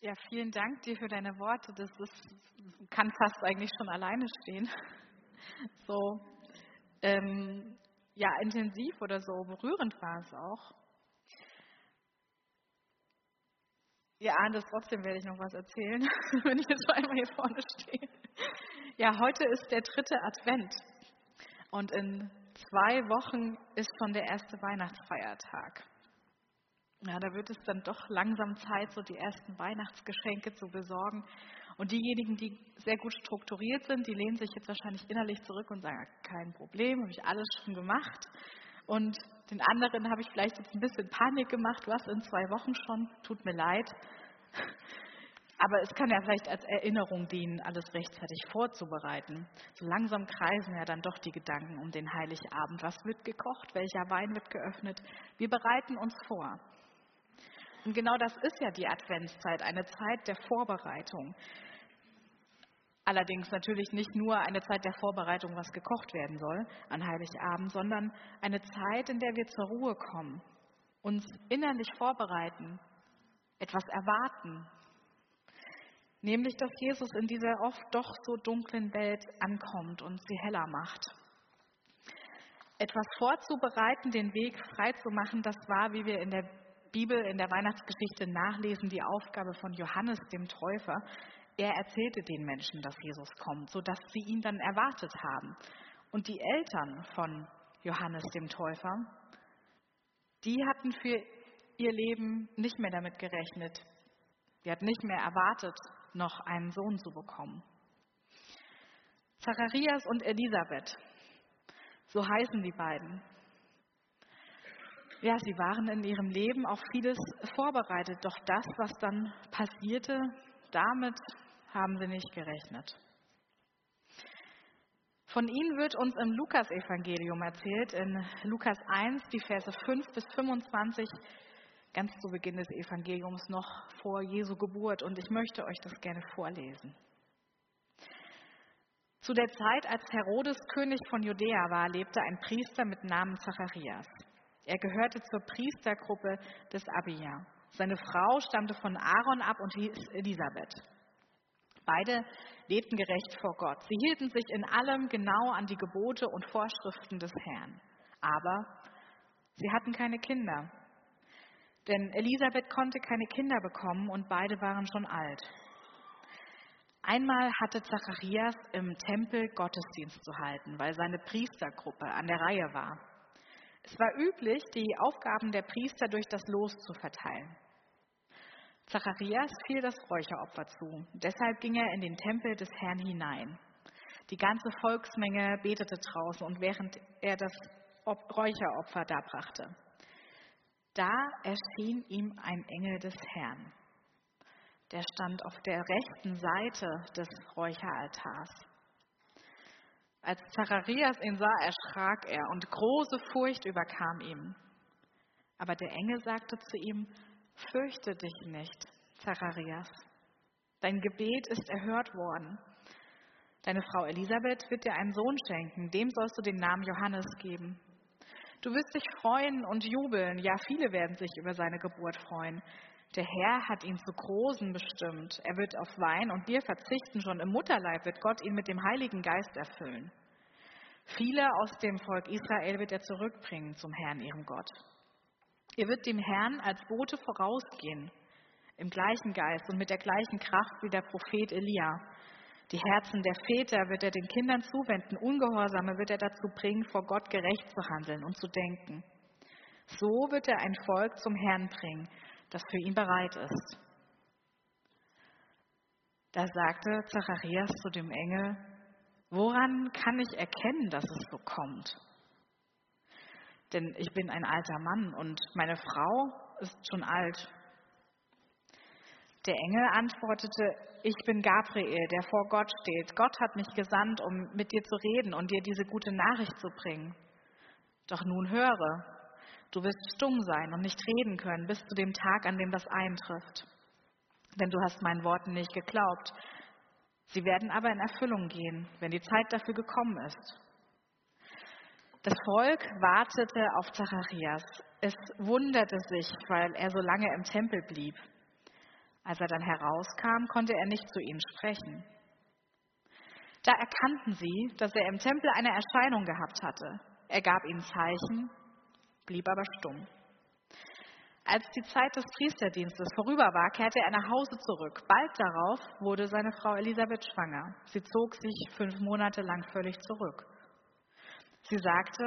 Ja, vielen Dank dir für deine Worte. Das ist, kann fast eigentlich schon alleine stehen. So ähm, ja, intensiv oder so berührend war es auch. Ja, das trotzdem werde ich noch was erzählen, wenn ich jetzt einmal hier vorne stehe. Ja, heute ist der dritte Advent und in zwei Wochen ist schon der erste Weihnachtsfeiertag. Ja, da wird es dann doch langsam Zeit, so die ersten Weihnachtsgeschenke zu besorgen. Und diejenigen, die sehr gut strukturiert sind, die lehnen sich jetzt wahrscheinlich innerlich zurück und sagen, kein Problem, habe ich alles schon gemacht. Und den anderen habe ich vielleicht jetzt ein bisschen Panik gemacht, was in zwei Wochen schon, tut mir leid. Aber es kann ja vielleicht als Erinnerung dienen, alles rechtzeitig vorzubereiten. So langsam kreisen ja dann doch die Gedanken um den Heiligabend. Was wird gekocht? Welcher Wein wird geöffnet? Wir bereiten uns vor. Und genau das ist ja die Adventszeit, eine Zeit der Vorbereitung. Allerdings natürlich nicht nur eine Zeit der Vorbereitung, was gekocht werden soll an Heiligabend, sondern eine Zeit, in der wir zur Ruhe kommen, uns innerlich vorbereiten, etwas erwarten. Nämlich, dass Jesus in dieser oft doch so dunklen Welt ankommt und sie heller macht. Etwas vorzubereiten, den Weg freizumachen, das war, wie wir in der Bibel, in der Weihnachtsgeschichte nachlesen, die Aufgabe von Johannes dem Täufer, er erzählte den Menschen, dass Jesus kommt, sodass sie ihn dann erwartet haben. Und die Eltern von Johannes dem Täufer, die hatten für ihr Leben nicht mehr damit gerechnet. Die hatten nicht mehr erwartet, noch einen Sohn zu bekommen. Zacharias und Elisabeth, so heißen die beiden. Ja, sie waren in ihrem Leben auf vieles vorbereitet, doch das, was dann passierte, damit haben sie nicht gerechnet. Von ihnen wird uns im Lukas-Evangelium erzählt, in Lukas 1, die Verse 5 bis 25, ganz zu Beginn des Evangeliums noch vor Jesu Geburt. Und ich möchte euch das gerne vorlesen. Zu der Zeit, als Herodes König von Judäa war, lebte ein Priester mit Namen Zacharias. Er gehörte zur Priestergruppe des Abia. Seine Frau stammte von Aaron ab und hieß Elisabeth. Beide lebten gerecht vor Gott. Sie hielten sich in allem genau an die Gebote und Vorschriften des Herrn. Aber sie hatten keine Kinder. Denn Elisabeth konnte keine Kinder bekommen und beide waren schon alt. Einmal hatte Zacharias im Tempel Gottesdienst zu halten, weil seine Priestergruppe an der Reihe war. Es war üblich, die Aufgaben der Priester durch das Los zu verteilen. Zacharias fiel das Räucheropfer zu. Deshalb ging er in den Tempel des Herrn hinein. Die ganze Volksmenge betete draußen und während er das Räucheropfer darbrachte, da erschien ihm ein Engel des Herrn. Der stand auf der rechten Seite des Räucheraltars. Als Zacharias ihn sah, erschrak er und große Furcht überkam ihm. Aber der Engel sagte zu ihm, Fürchte dich nicht, Zacharias. Dein Gebet ist erhört worden. Deine Frau Elisabeth wird dir einen Sohn schenken, dem sollst du den Namen Johannes geben. Du wirst dich freuen und jubeln, ja viele werden sich über seine Geburt freuen. Der Herr hat ihn zu Großen bestimmt. Er wird auf Wein und Bier verzichten, schon im Mutterleib wird Gott ihn mit dem Heiligen Geist erfüllen. Viele aus dem Volk Israel wird er zurückbringen zum Herrn, ihrem Gott. Ihr wird dem Herrn als Bote vorausgehen, im gleichen Geist und mit der gleichen Kraft wie der Prophet Elia. Die Herzen der Väter wird er den Kindern zuwenden, Ungehorsame wird er dazu bringen, vor Gott gerecht zu handeln und zu denken. So wird er ein Volk zum Herrn bringen, das für ihn bereit ist. Da sagte Zacharias zu dem Engel, woran kann ich erkennen, dass es so kommt? denn ich bin ein alter Mann und meine Frau ist schon alt. Der Engel antwortete, ich bin Gabriel, der vor Gott steht. Gott hat mich gesandt, um mit dir zu reden und dir diese gute Nachricht zu bringen. Doch nun höre, du wirst stumm sein und nicht reden können bis zu dem Tag, an dem das eintrifft. Denn du hast meinen Worten nicht geglaubt. Sie werden aber in Erfüllung gehen, wenn die Zeit dafür gekommen ist. Das Volk wartete auf Zacharias. Es wunderte sich, weil er so lange im Tempel blieb. Als er dann herauskam, konnte er nicht zu ihnen sprechen. Da erkannten sie, dass er im Tempel eine Erscheinung gehabt hatte. Er gab ihnen Zeichen, blieb aber stumm. Als die Zeit des Priesterdienstes vorüber war, kehrte er nach Hause zurück. Bald darauf wurde seine Frau Elisabeth schwanger. Sie zog sich fünf Monate lang völlig zurück. Sie sagte,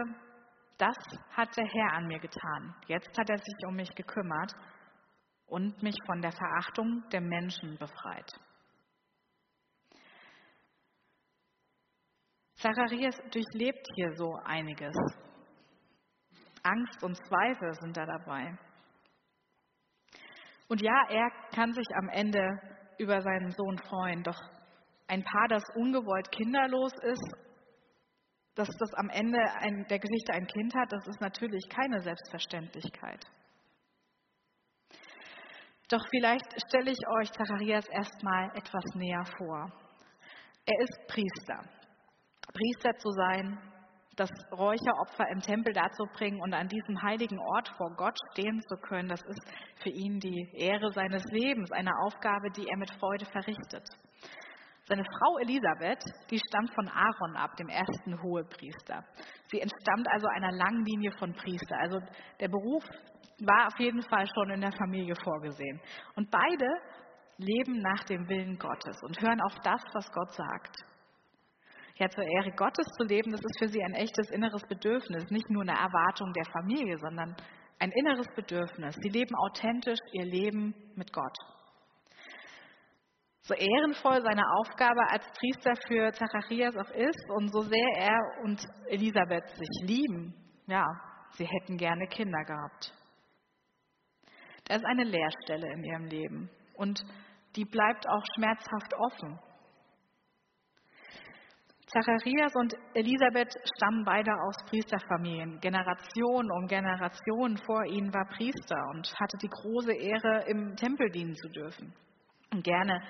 das hat der Herr an mir getan. Jetzt hat er sich um mich gekümmert und mich von der Verachtung der Menschen befreit. Zacharias durchlebt hier so einiges. Angst und Zweifel sind da dabei. Und ja, er kann sich am Ende über seinen Sohn freuen, doch ein Paar, das ungewollt kinderlos ist, dass das am Ende der Geschichte ein Kind hat, das ist natürlich keine Selbstverständlichkeit. Doch vielleicht stelle ich euch Zacharias erstmal etwas näher vor. Er ist Priester. Priester zu sein, das Räucheropfer im Tempel dazu bringen und an diesem heiligen Ort vor Gott stehen zu können, das ist für ihn die Ehre seines Lebens, eine Aufgabe, die er mit Freude verrichtet. Seine Frau Elisabeth, die stammt von Aaron ab, dem ersten Hohepriester. Sie entstammt also einer langen Linie von Priester. Also der Beruf war auf jeden Fall schon in der Familie vorgesehen. Und beide leben nach dem Willen Gottes und hören auf das, was Gott sagt ja, zur Ehre Gottes zu leben, das ist für sie ein echtes inneres Bedürfnis, nicht nur eine Erwartung der Familie, sondern ein inneres Bedürfnis. Sie leben authentisch ihr Leben mit Gott. So ehrenvoll seine Aufgabe als Priester für Zacharias auch ist und so sehr er und Elisabeth sich lieben, ja, sie hätten gerne Kinder gehabt. Da ist eine Leerstelle in ihrem Leben und die bleibt auch schmerzhaft offen. Zacharias und Elisabeth stammen beide aus Priesterfamilien. Generation um Generation vor ihnen war Priester und hatte die große Ehre, im Tempel dienen zu dürfen. Und gerne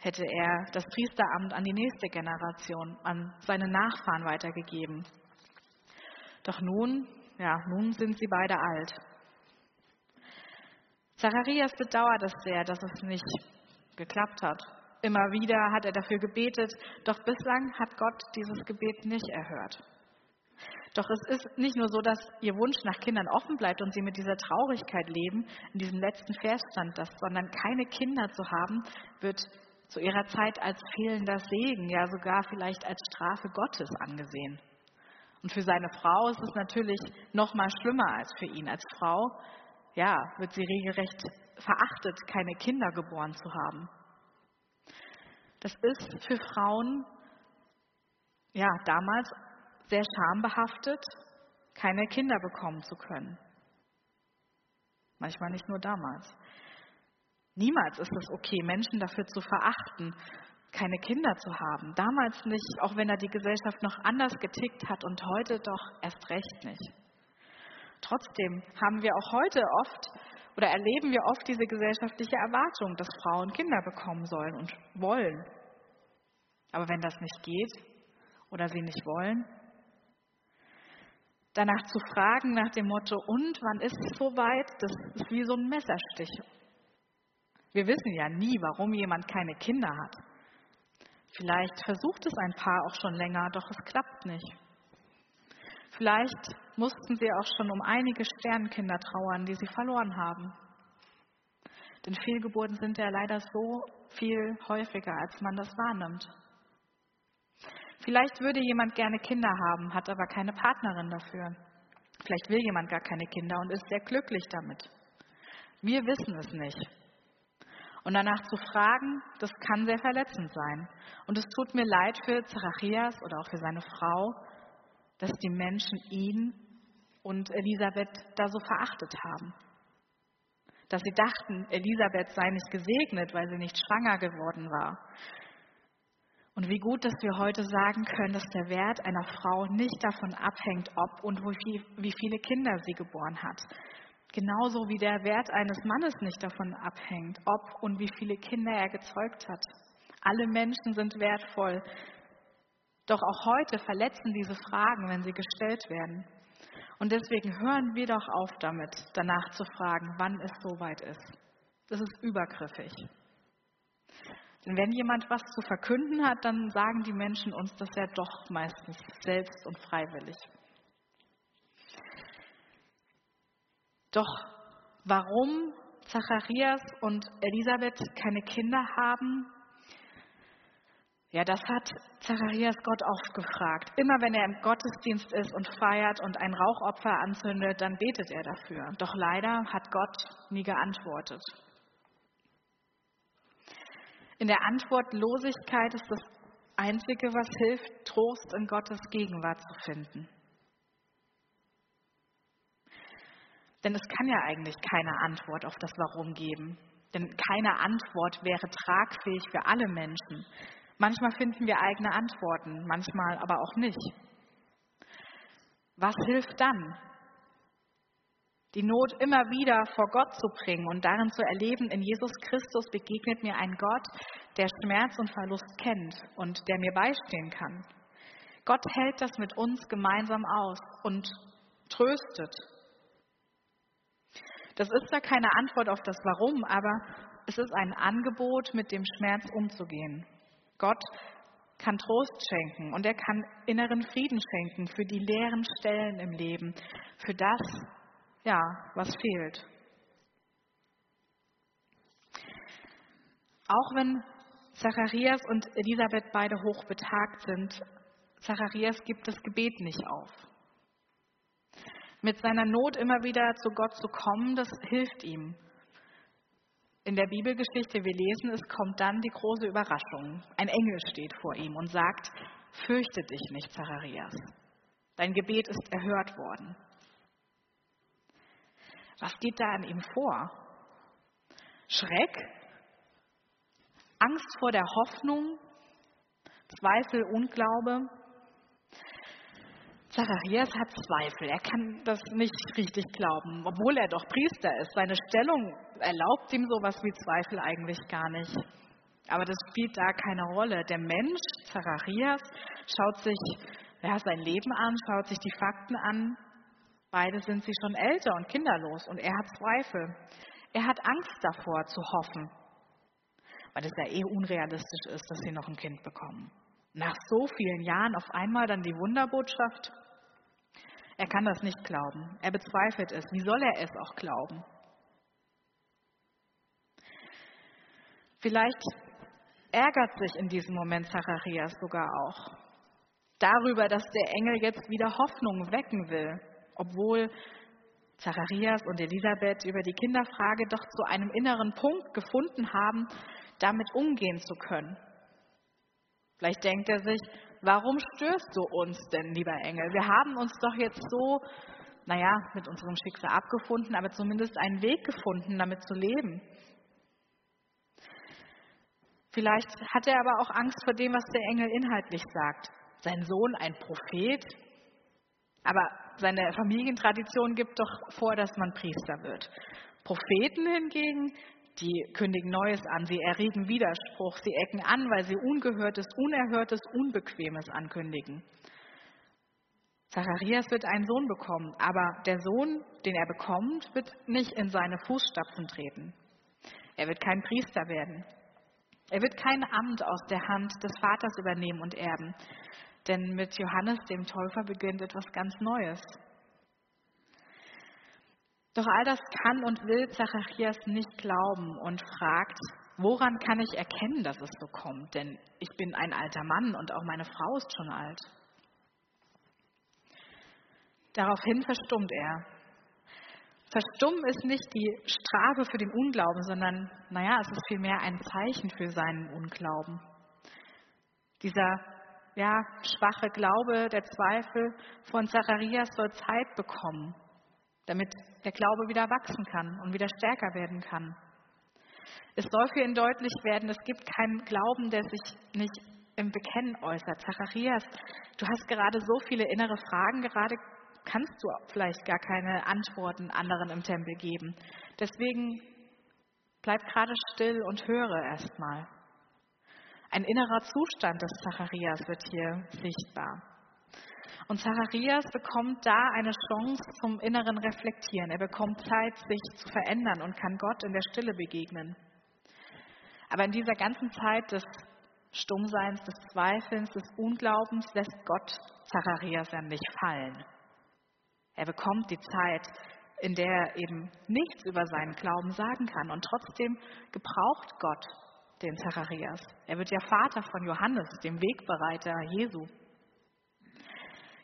hätte er das Priesteramt an die nächste Generation, an seine Nachfahren weitergegeben. Doch nun, ja, nun sind sie beide alt. Zacharias bedauert es sehr, dass es nicht geklappt hat. Immer wieder hat er dafür gebetet, doch bislang hat Gott dieses Gebet nicht erhört. Doch es ist nicht nur so, dass ihr Wunsch nach Kindern offen bleibt und sie mit dieser Traurigkeit leben, in diesem letzten Vers stand das, sondern keine Kinder zu haben, wird zu ihrer Zeit als fehlender Segen, ja sogar vielleicht als Strafe Gottes angesehen. Und für seine Frau ist es natürlich noch mal schlimmer als für ihn. Als Frau, ja, wird sie regelrecht verachtet, keine Kinder geboren zu haben. Das ist für Frauen ja damals sehr schambehaftet, keine Kinder bekommen zu können. Manchmal nicht nur damals. Niemals ist es okay, Menschen dafür zu verachten, keine Kinder zu haben. Damals nicht, auch wenn da die Gesellschaft noch anders getickt hat und heute doch erst recht nicht. Trotzdem haben wir auch heute oft oder erleben wir oft diese gesellschaftliche Erwartung, dass Frauen Kinder bekommen sollen und wollen. Aber wenn das nicht geht oder sie nicht wollen, danach zu fragen nach dem Motto, und wann ist es soweit, das ist wie so ein Messerstich. Wir wissen ja nie, warum jemand keine Kinder hat. Vielleicht versucht es ein Paar auch schon länger, doch es klappt nicht. Vielleicht mussten sie auch schon um einige Sternkinder trauern, die sie verloren haben. Denn Fehlgeburten sind ja leider so viel häufiger, als man das wahrnimmt. Vielleicht würde jemand gerne Kinder haben, hat aber keine Partnerin dafür. Vielleicht will jemand gar keine Kinder und ist sehr glücklich damit. Wir wissen es nicht. Und danach zu fragen, das kann sehr verletzend sein. Und es tut mir leid für Zacharias oder auch für seine Frau, dass die Menschen ihn und Elisabeth da so verachtet haben. Dass sie dachten, Elisabeth sei nicht gesegnet, weil sie nicht schwanger geworden war. Und wie gut, dass wir heute sagen können, dass der Wert einer Frau nicht davon abhängt, ob und wie viele Kinder sie geboren hat. Genauso wie der Wert eines Mannes nicht davon abhängt, ob und wie viele Kinder er gezeugt hat. Alle Menschen sind wertvoll, doch auch heute verletzen diese Fragen, wenn sie gestellt werden. Und deswegen hören wir doch auf damit, danach zu fragen, wann es soweit ist. Das ist übergriffig. Denn wenn jemand was zu verkünden hat, dann sagen die Menschen uns das ja doch meistens selbst und freiwillig. Doch warum Zacharias und Elisabeth keine Kinder haben, ja, das hat Zacharias Gott oft gefragt. Immer wenn er im Gottesdienst ist und feiert und ein Rauchopfer anzündet, dann betet er dafür. Doch leider hat Gott nie geantwortet. In der Antwortlosigkeit ist das Einzige, was hilft, Trost in Gottes Gegenwart zu finden. Denn es kann ja eigentlich keine Antwort auf das Warum geben. Denn keine Antwort wäre tragfähig für alle Menschen. Manchmal finden wir eigene Antworten, manchmal aber auch nicht. Was hilft dann? Die Not immer wieder vor Gott zu bringen und darin zu erleben, in Jesus Christus begegnet mir ein Gott, der Schmerz und Verlust kennt und der mir beistehen kann. Gott hält das mit uns gemeinsam aus und tröstet. Das ist da keine Antwort auf das Warum, aber es ist ein Angebot, mit dem Schmerz umzugehen. Gott kann Trost schenken und er kann inneren Frieden schenken für die leeren Stellen im Leben, für das, ja, was fehlt. Auch wenn Zacharias und Elisabeth beide hochbetagt sind, Zacharias gibt das Gebet nicht auf. Mit seiner Not immer wieder zu Gott zu kommen, das hilft ihm in der Bibelgeschichte, wir lesen, es kommt dann die große Überraschung. Ein Engel steht vor ihm und sagt, fürchte dich nicht, Zacharias. Dein Gebet ist erhört worden. Was geht da an ihm vor? Schreck? Angst vor der Hoffnung? Zweifel, Unglaube? Zacharias hat Zweifel. Er kann das nicht richtig glauben, obwohl er doch Priester ist. Seine Stellung erlaubt ihm sowas wie Zweifel eigentlich gar nicht. Aber das spielt da keine Rolle. Der Mensch, Zacharias, schaut sich ja, sein Leben an, schaut sich die Fakten an. Beide sind sie schon älter und kinderlos und er hat Zweifel. Er hat Angst davor zu hoffen, weil es ja eh unrealistisch ist, dass sie noch ein Kind bekommen. Nach so vielen Jahren auf einmal dann die Wunderbotschaft. Er kann das nicht glauben. Er bezweifelt es. Wie soll er es auch glauben? Vielleicht ärgert sich in diesem Moment Zacharias sogar auch darüber, dass der Engel jetzt wieder Hoffnung wecken will, obwohl Zacharias und Elisabeth über die Kinderfrage doch zu einem inneren Punkt gefunden haben, damit umgehen zu können. Vielleicht denkt er sich, warum störst du uns denn, lieber Engel? Wir haben uns doch jetzt so, naja, mit unserem Schicksal abgefunden, aber zumindest einen Weg gefunden, damit zu leben. Vielleicht hat er aber auch Angst vor dem, was der Engel inhaltlich sagt. Sein Sohn ein Prophet, aber seine Familientradition gibt doch vor, dass man Priester wird. Propheten hingegen, die kündigen Neues an, sie erregen Widerspruch, sie ecken an, weil sie Ungehörtes, Unerhörtes, Unbequemes ankündigen. Zacharias wird einen Sohn bekommen, aber der Sohn, den er bekommt, wird nicht in seine Fußstapfen treten. Er wird kein Priester werden. Er wird kein Amt aus der Hand des Vaters übernehmen und erben, denn mit Johannes dem Täufer beginnt etwas ganz Neues. Doch all das kann und will Zacharias nicht glauben und fragt, woran kann ich erkennen, dass es so kommt? Denn ich bin ein alter Mann und auch meine Frau ist schon alt. Daraufhin verstummt er. Verstummen ist nicht die Strafe für den Unglauben, sondern, naja, es ist vielmehr ein Zeichen für seinen Unglauben. Dieser, ja, schwache Glaube, der Zweifel von Zacharias soll Zeit bekommen, damit der Glaube wieder wachsen kann und wieder stärker werden kann. Es soll für ihn deutlich werden, es gibt keinen Glauben, der sich nicht im Bekennen äußert. Zacharias, du hast gerade so viele innere Fragen, gerade kannst du vielleicht gar keine Antworten anderen im Tempel geben. Deswegen bleib gerade still und höre erstmal. Ein innerer Zustand des Zacharias wird hier sichtbar. Und Zacharias bekommt da eine Chance zum inneren Reflektieren. Er bekommt Zeit, sich zu verändern und kann Gott in der Stille begegnen. Aber in dieser ganzen Zeit des Stummseins, des Zweifelns, des Unglaubens lässt Gott Zacharias ja nicht fallen. Er bekommt die Zeit, in der er eben nichts über seinen Glauben sagen kann. Und trotzdem gebraucht Gott den Zacharias. Er wird ja Vater von Johannes, dem Wegbereiter Jesu.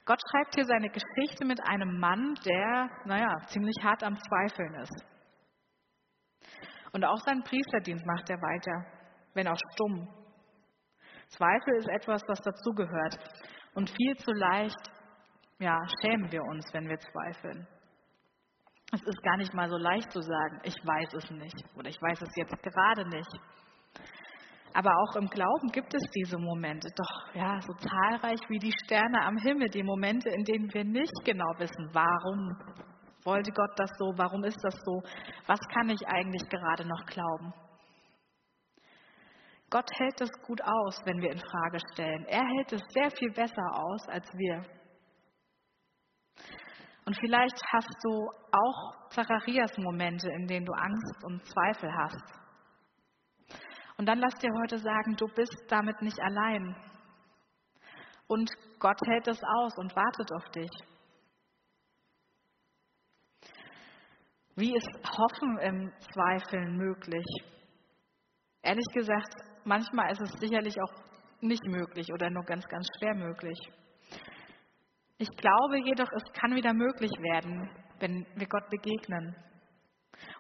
Gott schreibt hier seine Geschichte mit einem Mann, der, naja, ziemlich hart am Zweifeln ist. Und auch seinen Priesterdienst macht er weiter, wenn auch stumm. Zweifel ist etwas, was dazugehört. Und viel zu leicht, ja, schämen wir uns, wenn wir zweifeln. Es ist gar nicht mal so leicht zu sagen, ich weiß es nicht oder ich weiß es jetzt gerade nicht. Aber auch im Glauben gibt es diese Momente, doch ja, so zahlreich wie die Sterne am Himmel, die Momente, in denen wir nicht genau wissen, warum wollte Gott das so, warum ist das so, was kann ich eigentlich gerade noch glauben. Gott hält es gut aus, wenn wir in Frage stellen. Er hält es sehr viel besser aus als wir. Und vielleicht hast du auch Zacharias Momente, in denen du Angst und Zweifel hast. Und dann lass dir heute sagen, du bist damit nicht allein. Und Gott hält es aus und wartet auf dich. Wie ist Hoffen im Zweifeln möglich? Ehrlich gesagt, manchmal ist es sicherlich auch nicht möglich oder nur ganz, ganz schwer möglich. Ich glaube jedoch, es kann wieder möglich werden, wenn wir Gott begegnen.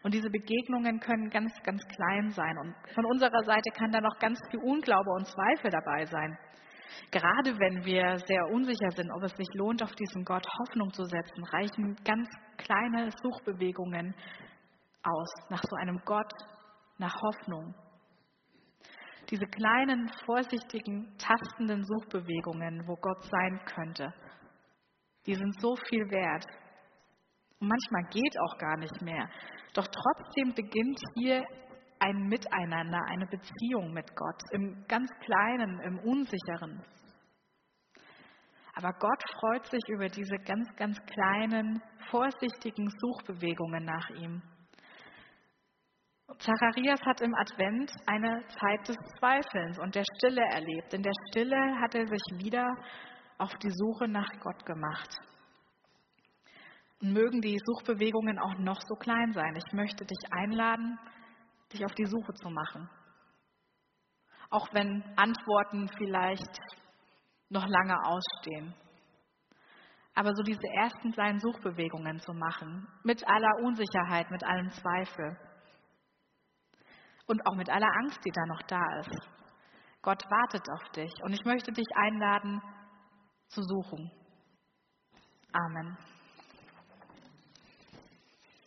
Und diese Begegnungen können ganz, ganz klein sein. Und von unserer Seite kann da noch ganz viel Unglaube und Zweifel dabei sein. Gerade wenn wir sehr unsicher sind, ob es sich lohnt, auf diesen Gott Hoffnung zu setzen, reichen ganz kleine Suchbewegungen aus nach so einem Gott, nach Hoffnung. Diese kleinen, vorsichtigen, tastenden Suchbewegungen, wo Gott sein könnte, die sind so viel wert. Und manchmal geht auch gar nicht mehr. Doch trotzdem beginnt hier ein Miteinander, eine Beziehung mit Gott, im ganz Kleinen, im Unsicheren. Aber Gott freut sich über diese ganz, ganz kleinen, vorsichtigen Suchbewegungen nach ihm. Zacharias hat im Advent eine Zeit des Zweifelns und der Stille erlebt. In der Stille hat er sich wieder auf die Suche nach Gott gemacht. Mögen die Suchbewegungen auch noch so klein sein. Ich möchte dich einladen, dich auf die Suche zu machen. Auch wenn Antworten vielleicht noch lange ausstehen. Aber so diese ersten kleinen Suchbewegungen zu machen, mit aller Unsicherheit, mit allem Zweifel und auch mit aller Angst, die da noch da ist. Gott wartet auf dich und ich möchte dich einladen zu suchen. Amen.